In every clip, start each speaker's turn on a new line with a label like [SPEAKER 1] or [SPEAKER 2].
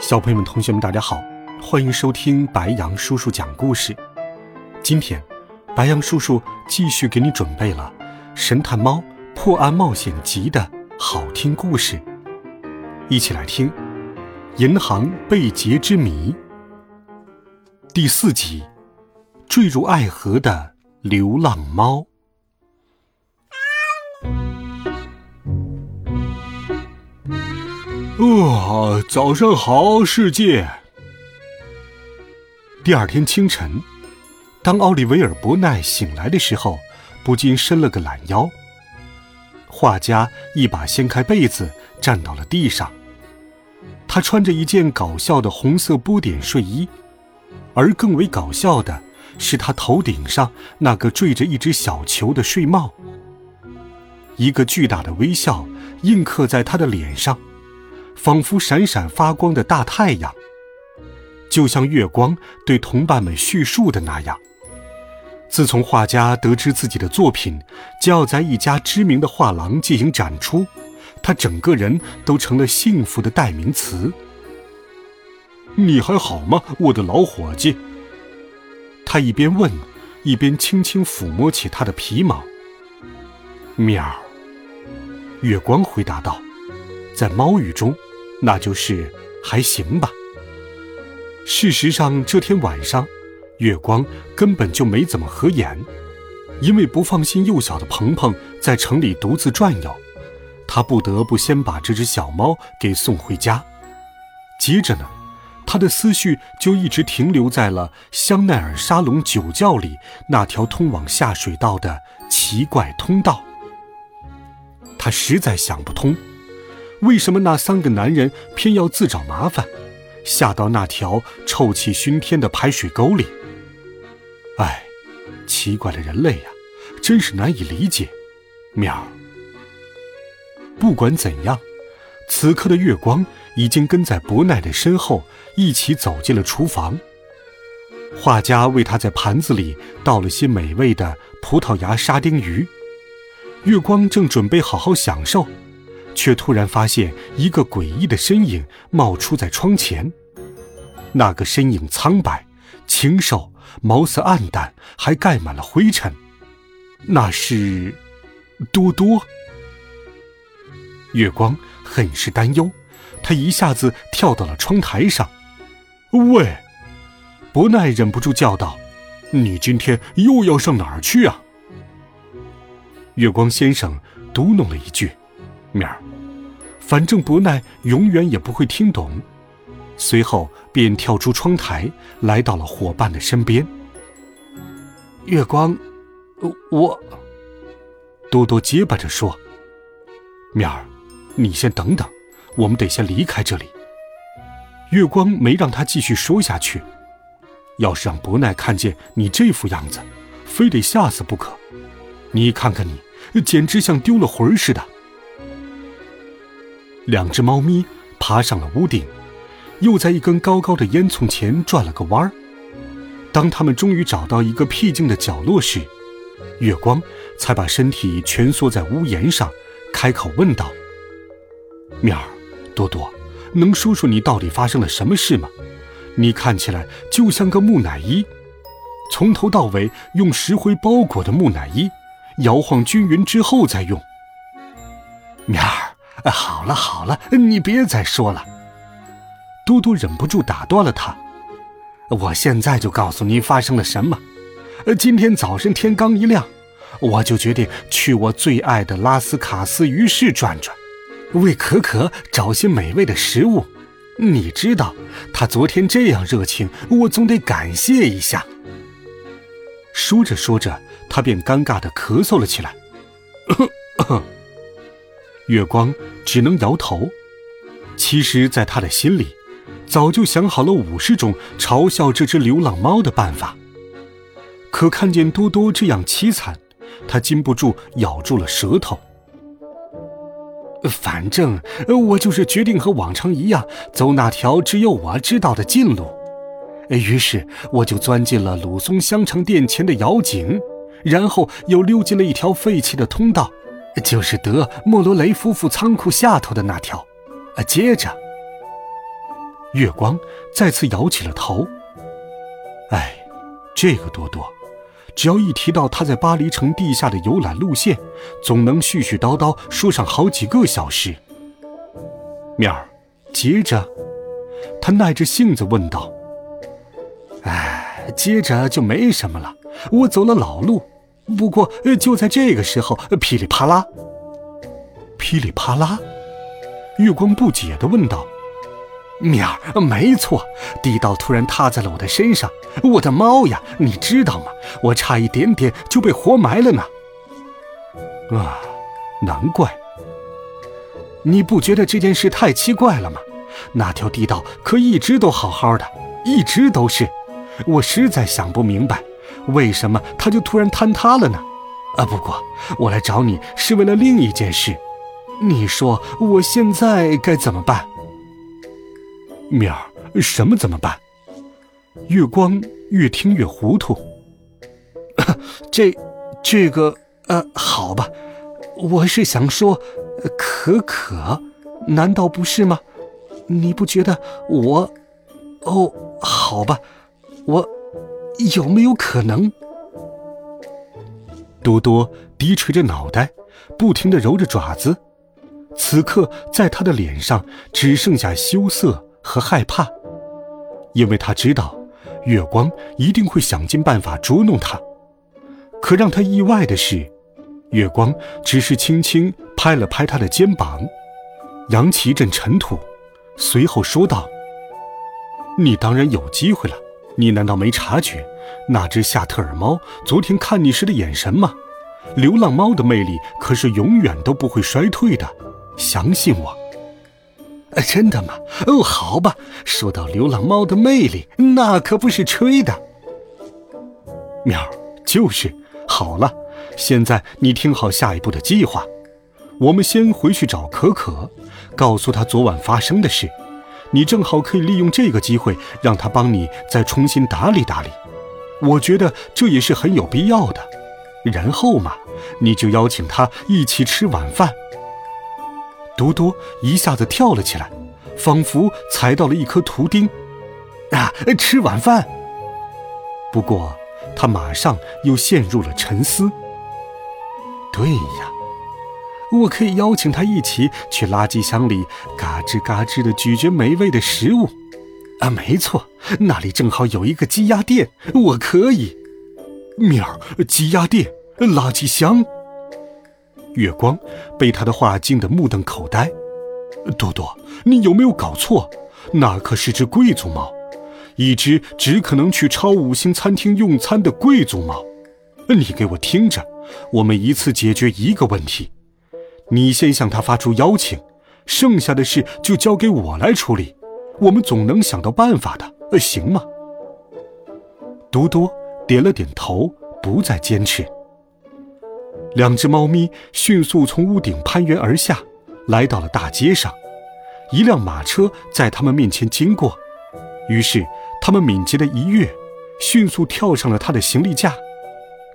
[SPEAKER 1] 小朋友们、同学们，大家好，欢迎收听白羊叔叔讲故事。今天，白羊叔叔继续给你准备了《神探猫破案冒险集》的好听故事，一起来听《银行被劫之谜》第四集：坠入爱河的流浪猫。
[SPEAKER 2] 哦，早上好，世界。
[SPEAKER 1] 第二天清晨，当奥利维尔·伯奈醒来的时候，不禁伸了个懒腰。画家一把掀开被子，站到了地上。他穿着一件搞笑的红色波点睡衣，而更为搞笑的是，他头顶上那个缀着一只小球的睡帽。一个巨大的微笑印刻在他的脸上。仿佛闪闪发光的大太阳，就像月光对同伴们叙述的那样。自从画家得知自己的作品就要在一家知名的画廊进行展出，他整个人都成了幸福的代名词。
[SPEAKER 2] 你还好吗，我的老伙计？
[SPEAKER 1] 他一边问，一边轻轻抚摸起他的皮毛。喵。月光回答道，在猫语中。那就是还行吧。事实上，这天晚上，月光根本就没怎么合眼，因为不放心幼小的鹏鹏在城里独自转悠，他不得不先把这只小猫给送回家。接着呢，他的思绪就一直停留在了香奈儿沙龙酒窖里那条通往下水道的奇怪通道。他实在想不通。为什么那三个男人偏要自找麻烦，下到那条臭气熏天的排水沟里？哎，奇怪的人类呀，真是难以理解。喵。不管怎样，此刻的月光已经跟在伯奈的身后一起走进了厨房。画家为他在盘子里倒了些美味的葡萄牙沙丁鱼，月光正准备好好享受。却突然发现一个诡异的身影冒出在窗前。那个身影苍白、清瘦，毛色暗淡，还盖满了灰尘。那是多多。月光很是担忧，他一下子跳到了窗台上。
[SPEAKER 2] 喂！
[SPEAKER 1] 伯奈忍不住叫道：“
[SPEAKER 2] 你今天又要上哪儿去啊？”
[SPEAKER 1] 月光先生嘟哝了一句。面儿，反正伯奈永远也不会听懂。随后便跳出窗台，来到了伙伴的身边。
[SPEAKER 3] 月光，我……
[SPEAKER 1] 多多结巴着说：“面儿，你先等等，我们得先离开这里。”月光没让他继续说下去。要是让伯奈看见你这副样子，非得吓死不可。你看看你，简直像丢了魂似的。两只猫咪爬上了屋顶，又在一根高高的烟囱前转了个弯儿。当他们终于找到一个僻静的角落时，月光才把身体蜷缩在屋檐上，开口问道：“面儿，多多，能说说你到底发生了什么事吗？你看起来就像个木乃伊，从头到尾用石灰包裹的木乃伊，摇晃均匀之后再用。”
[SPEAKER 3] 面儿。好了好了，你别再说了。
[SPEAKER 1] 嘟嘟忍不住打断了他。
[SPEAKER 3] 我现在就告诉你发生了什么。今天早晨天刚一亮，我就决定去我最爱的拉斯卡斯鱼市转转，为可可找些美味的食物。你知道，他昨天这样热情，我总得感谢一下。
[SPEAKER 1] 说着说着，他便尴尬的咳嗽了起来。月光只能摇头。其实，在他的心里，早就想好了五十种嘲笑这只流浪猫的办法。可看见多多这样凄惨，他禁不住咬住了舌头。反正我就是决定和往常一样，走那条只有我知道的近路。于是我就钻进了鲁松香肠店前的窑井，然后又溜进了一条废弃的通道，就是德莫罗雷夫妇仓库下头的那条。啊接着，月光再次摇起了头。哎，这个多多。只要一提到他在巴黎城地下的游览路线，总能絮絮叨叨说上好几个小时。面儿，接着，他耐着性子问道：“哎，接着就没什么了。我走了老路，不过就在这个时候，噼里啪啦，噼里啪啦。”月光不解地问道。面儿，没错，地道突然塌在了我的身上。我的猫呀，你知道吗？我差一点点就被活埋了呢。啊，难怪。你不觉得这件事太奇怪了吗？那条地道可一直都好好的，一直都是。我实在想不明白，为什么它就突然坍塌了呢？啊，不过我来找你是为了另一件事。你说我现在该怎么办？面儿，什么怎么办？月光越听越糊涂。这，这个，呃，好吧，我是想说，可可，难道不是吗？你不觉得我？哦，好吧，我有没有可能？多多低垂着脑袋，不停的揉着爪子，此刻在他的脸上只剩下羞涩。和害怕，因为他知道月光一定会想尽办法捉弄他。可让他意外的是，月光只是轻轻拍了拍他的肩膀，扬起一阵尘土，随后说道：“你当然有机会了。你难道没察觉那只夏特尔猫昨天看你时的眼神吗？流浪猫的魅力可是永远都不会衰退的，相信我。”真的吗？哦，好吧。说到流浪猫的魅力，那可不是吹的。喵，就是。好了，现在你听好下一步的计划。我们先回去找可可，告诉她昨晚发生的事。你正好可以利用这个机会，让她帮你再重新打理打理。我觉得这也是很有必要的。然后嘛，你就邀请他一起吃晚饭。多多一下子跳了起来，仿佛踩到了一颗图钉。啊，吃晚饭。不过他马上又陷入了沉思。对呀，我可以邀请他一起去垃圾箱里嘎吱嘎吱的咀嚼美味的食物。啊，没错，那里正好有一个鸡鸭店，我可以。喵，鸡鸭店，垃圾箱。月光被他的话惊得目瞪口呆。多多，你有没有搞错？那可是只贵族猫，一只只可能去超五星餐厅用餐的贵族猫。你给我听着，我们一次解决一个问题。你先向他发出邀请，剩下的事就交给我来处理。我们总能想到办法的，行吗？多多点了点头，不再坚持。两只猫咪迅速从屋顶攀援而下，来到了大街上。一辆马车在他们面前经过，于是他们敏捷的一跃，迅速跳上了他的行李架，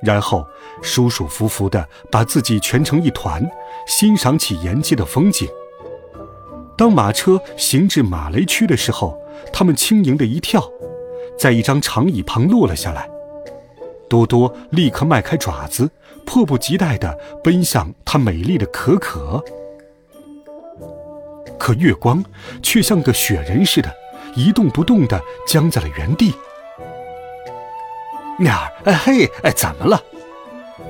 [SPEAKER 1] 然后舒舒服服地把自己蜷成一团，欣赏起沿街的风景。当马车行至马雷区的时候，他们轻盈的一跳，在一张长椅旁落了下来。多多立刻迈开爪子。迫不及待地奔向她美丽的可可，可月光却像个雪人似的，一动不动地僵在了原地。鸟儿，哎嘿，哎，怎么了？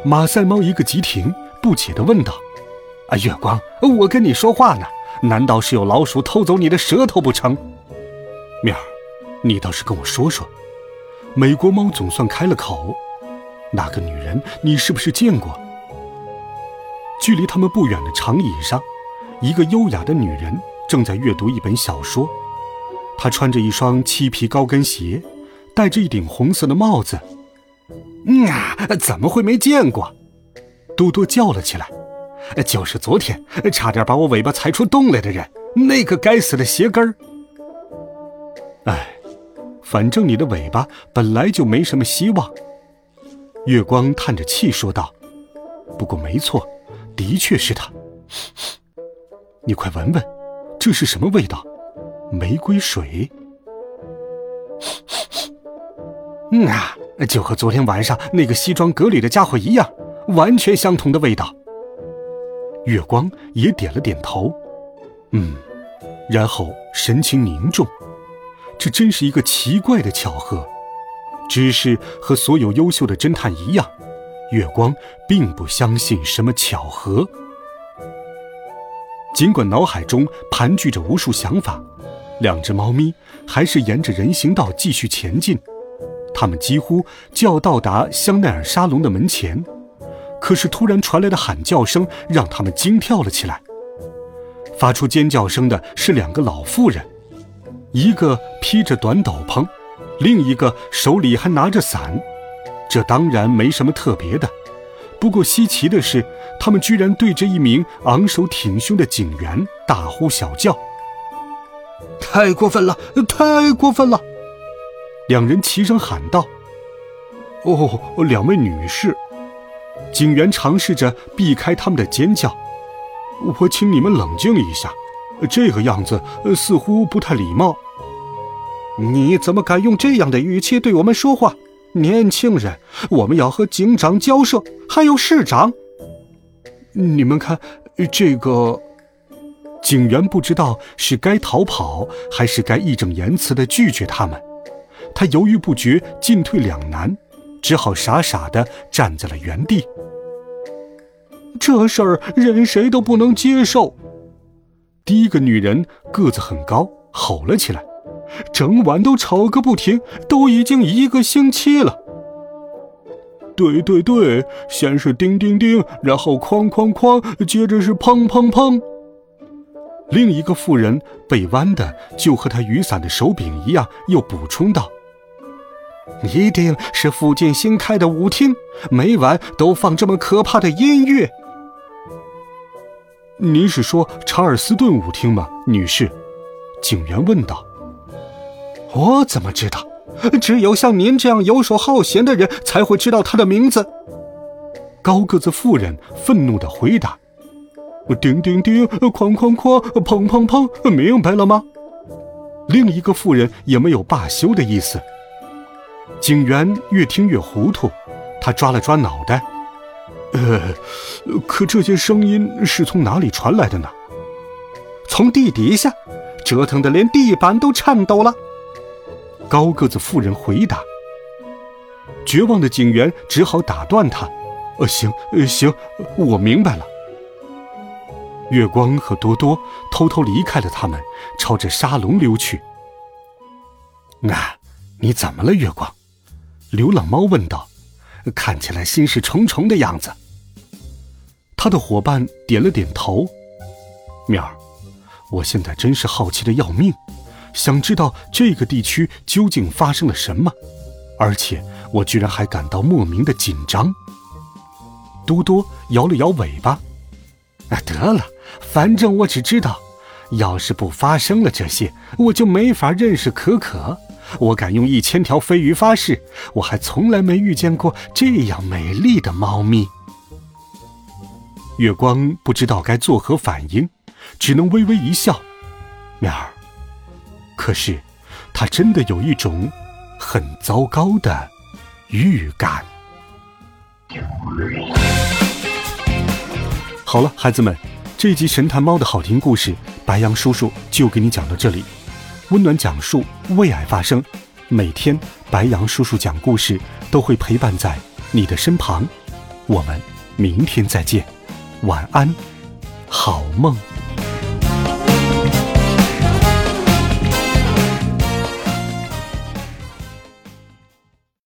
[SPEAKER 1] 马赛猫一个急停，不解地问道：“啊，月光，我跟你说话呢，难道是有老鼠偷走你的舌头不成？”面儿，你倒是跟我说说，美国猫总算开了口。那个女人，你是不是见过？距离他们不远的长椅上，一个优雅的女人正在阅读一本小说。她穿着一双漆皮高跟鞋，戴着一顶红色的帽子。嗯啊，怎么会没见过？多多叫了起来：“就是昨天差点把我尾巴踩出洞来的人，那个该死的鞋跟儿。”哎，反正你的尾巴本来就没什么希望。月光叹着气说道：“不过没错，的确是他。你快闻闻，这是什么味道？玫瑰水。嗯啊，就和昨天晚上那个西装革履的家伙一样，完全相同的味道。”月光也点了点头，嗯，然后神情凝重。这真是一个奇怪的巧合。只是和所有优秀的侦探一样，月光并不相信什么巧合。尽管脑海中盘踞着无数想法，两只猫咪还是沿着人行道继续前进。它们几乎就要到达香奈儿沙龙的门前，可是突然传来的喊叫声让他们惊跳了起来。发出尖叫声的是两个老妇人，一个披着短斗篷。另一个手里还拿着伞，这当然没什么特别的。不过稀奇的是，他们居然对着一名昂首挺胸的警员大呼小叫。太过分了，太过分了！两人齐声喊道：“哦，两位女士！”警员尝试着避开他们的尖叫。我请你们冷静一下，这个样子似乎不太礼貌。你怎么敢用这样的语气对我们说话？年轻人，我们要和警长交涉，还有市长。你们看，这个警员不知道是该逃跑还是该义正言辞的拒绝他们，他犹豫不决，进退两难，只好傻傻的站在了原地。这事儿任谁都不能接受。第一个女人个子很高，吼了起来。整晚都吵个不停，都已经一个星期了。对对对，先是叮叮叮，然后哐哐哐，接着是砰砰砰。另一个妇人被弯的就和他雨伞的手柄一样，又补充道：“一定是附近新开的舞厅，每晚都放这么可怕的音乐。”您是说查尔斯顿舞厅吗，女士？警员问道。我怎么知道？只有像您这样游手好闲的人才会知道他的名字。高个子妇人愤怒地回答：“叮叮叮，哐哐哐，砰砰砰，明白了吗？”另一个妇人也没有罢休的意思。警员越听越糊涂，他抓了抓脑袋：“呃，可这些声音是从哪里传来的呢？”“从地底下，折腾的连地板都颤抖了。”高个子妇人回答：“绝望的警员只好打断他。呃，行，呃，行，我明白了。”月光和多多偷偷离开了他们，朝着沙龙溜去。那，你怎么了，月光？流浪猫问道，看起来心事重重的样子。他的伙伴点了点头。喵儿，我现在真是好奇的要命。想知道这个地区究竟发生了什么，而且我居然还感到莫名的紧张。多多摇了摇尾巴，啊，得了，反正我只知道，要是不发生了这些，我就没法认识可可。我敢用一千条飞鱼发誓，我还从来没遇见过这样美丽的猫咪。月光不知道该作何反应，只能微微一笑，面儿。可是，他真的有一种很糟糕的预感。好了，孩子们，这集神探猫的好听故事，白羊叔叔就给你讲到这里。温暖讲述，为爱发声，每天白羊叔叔讲故事都会陪伴在你的身旁。我们明天再见，晚安，好梦。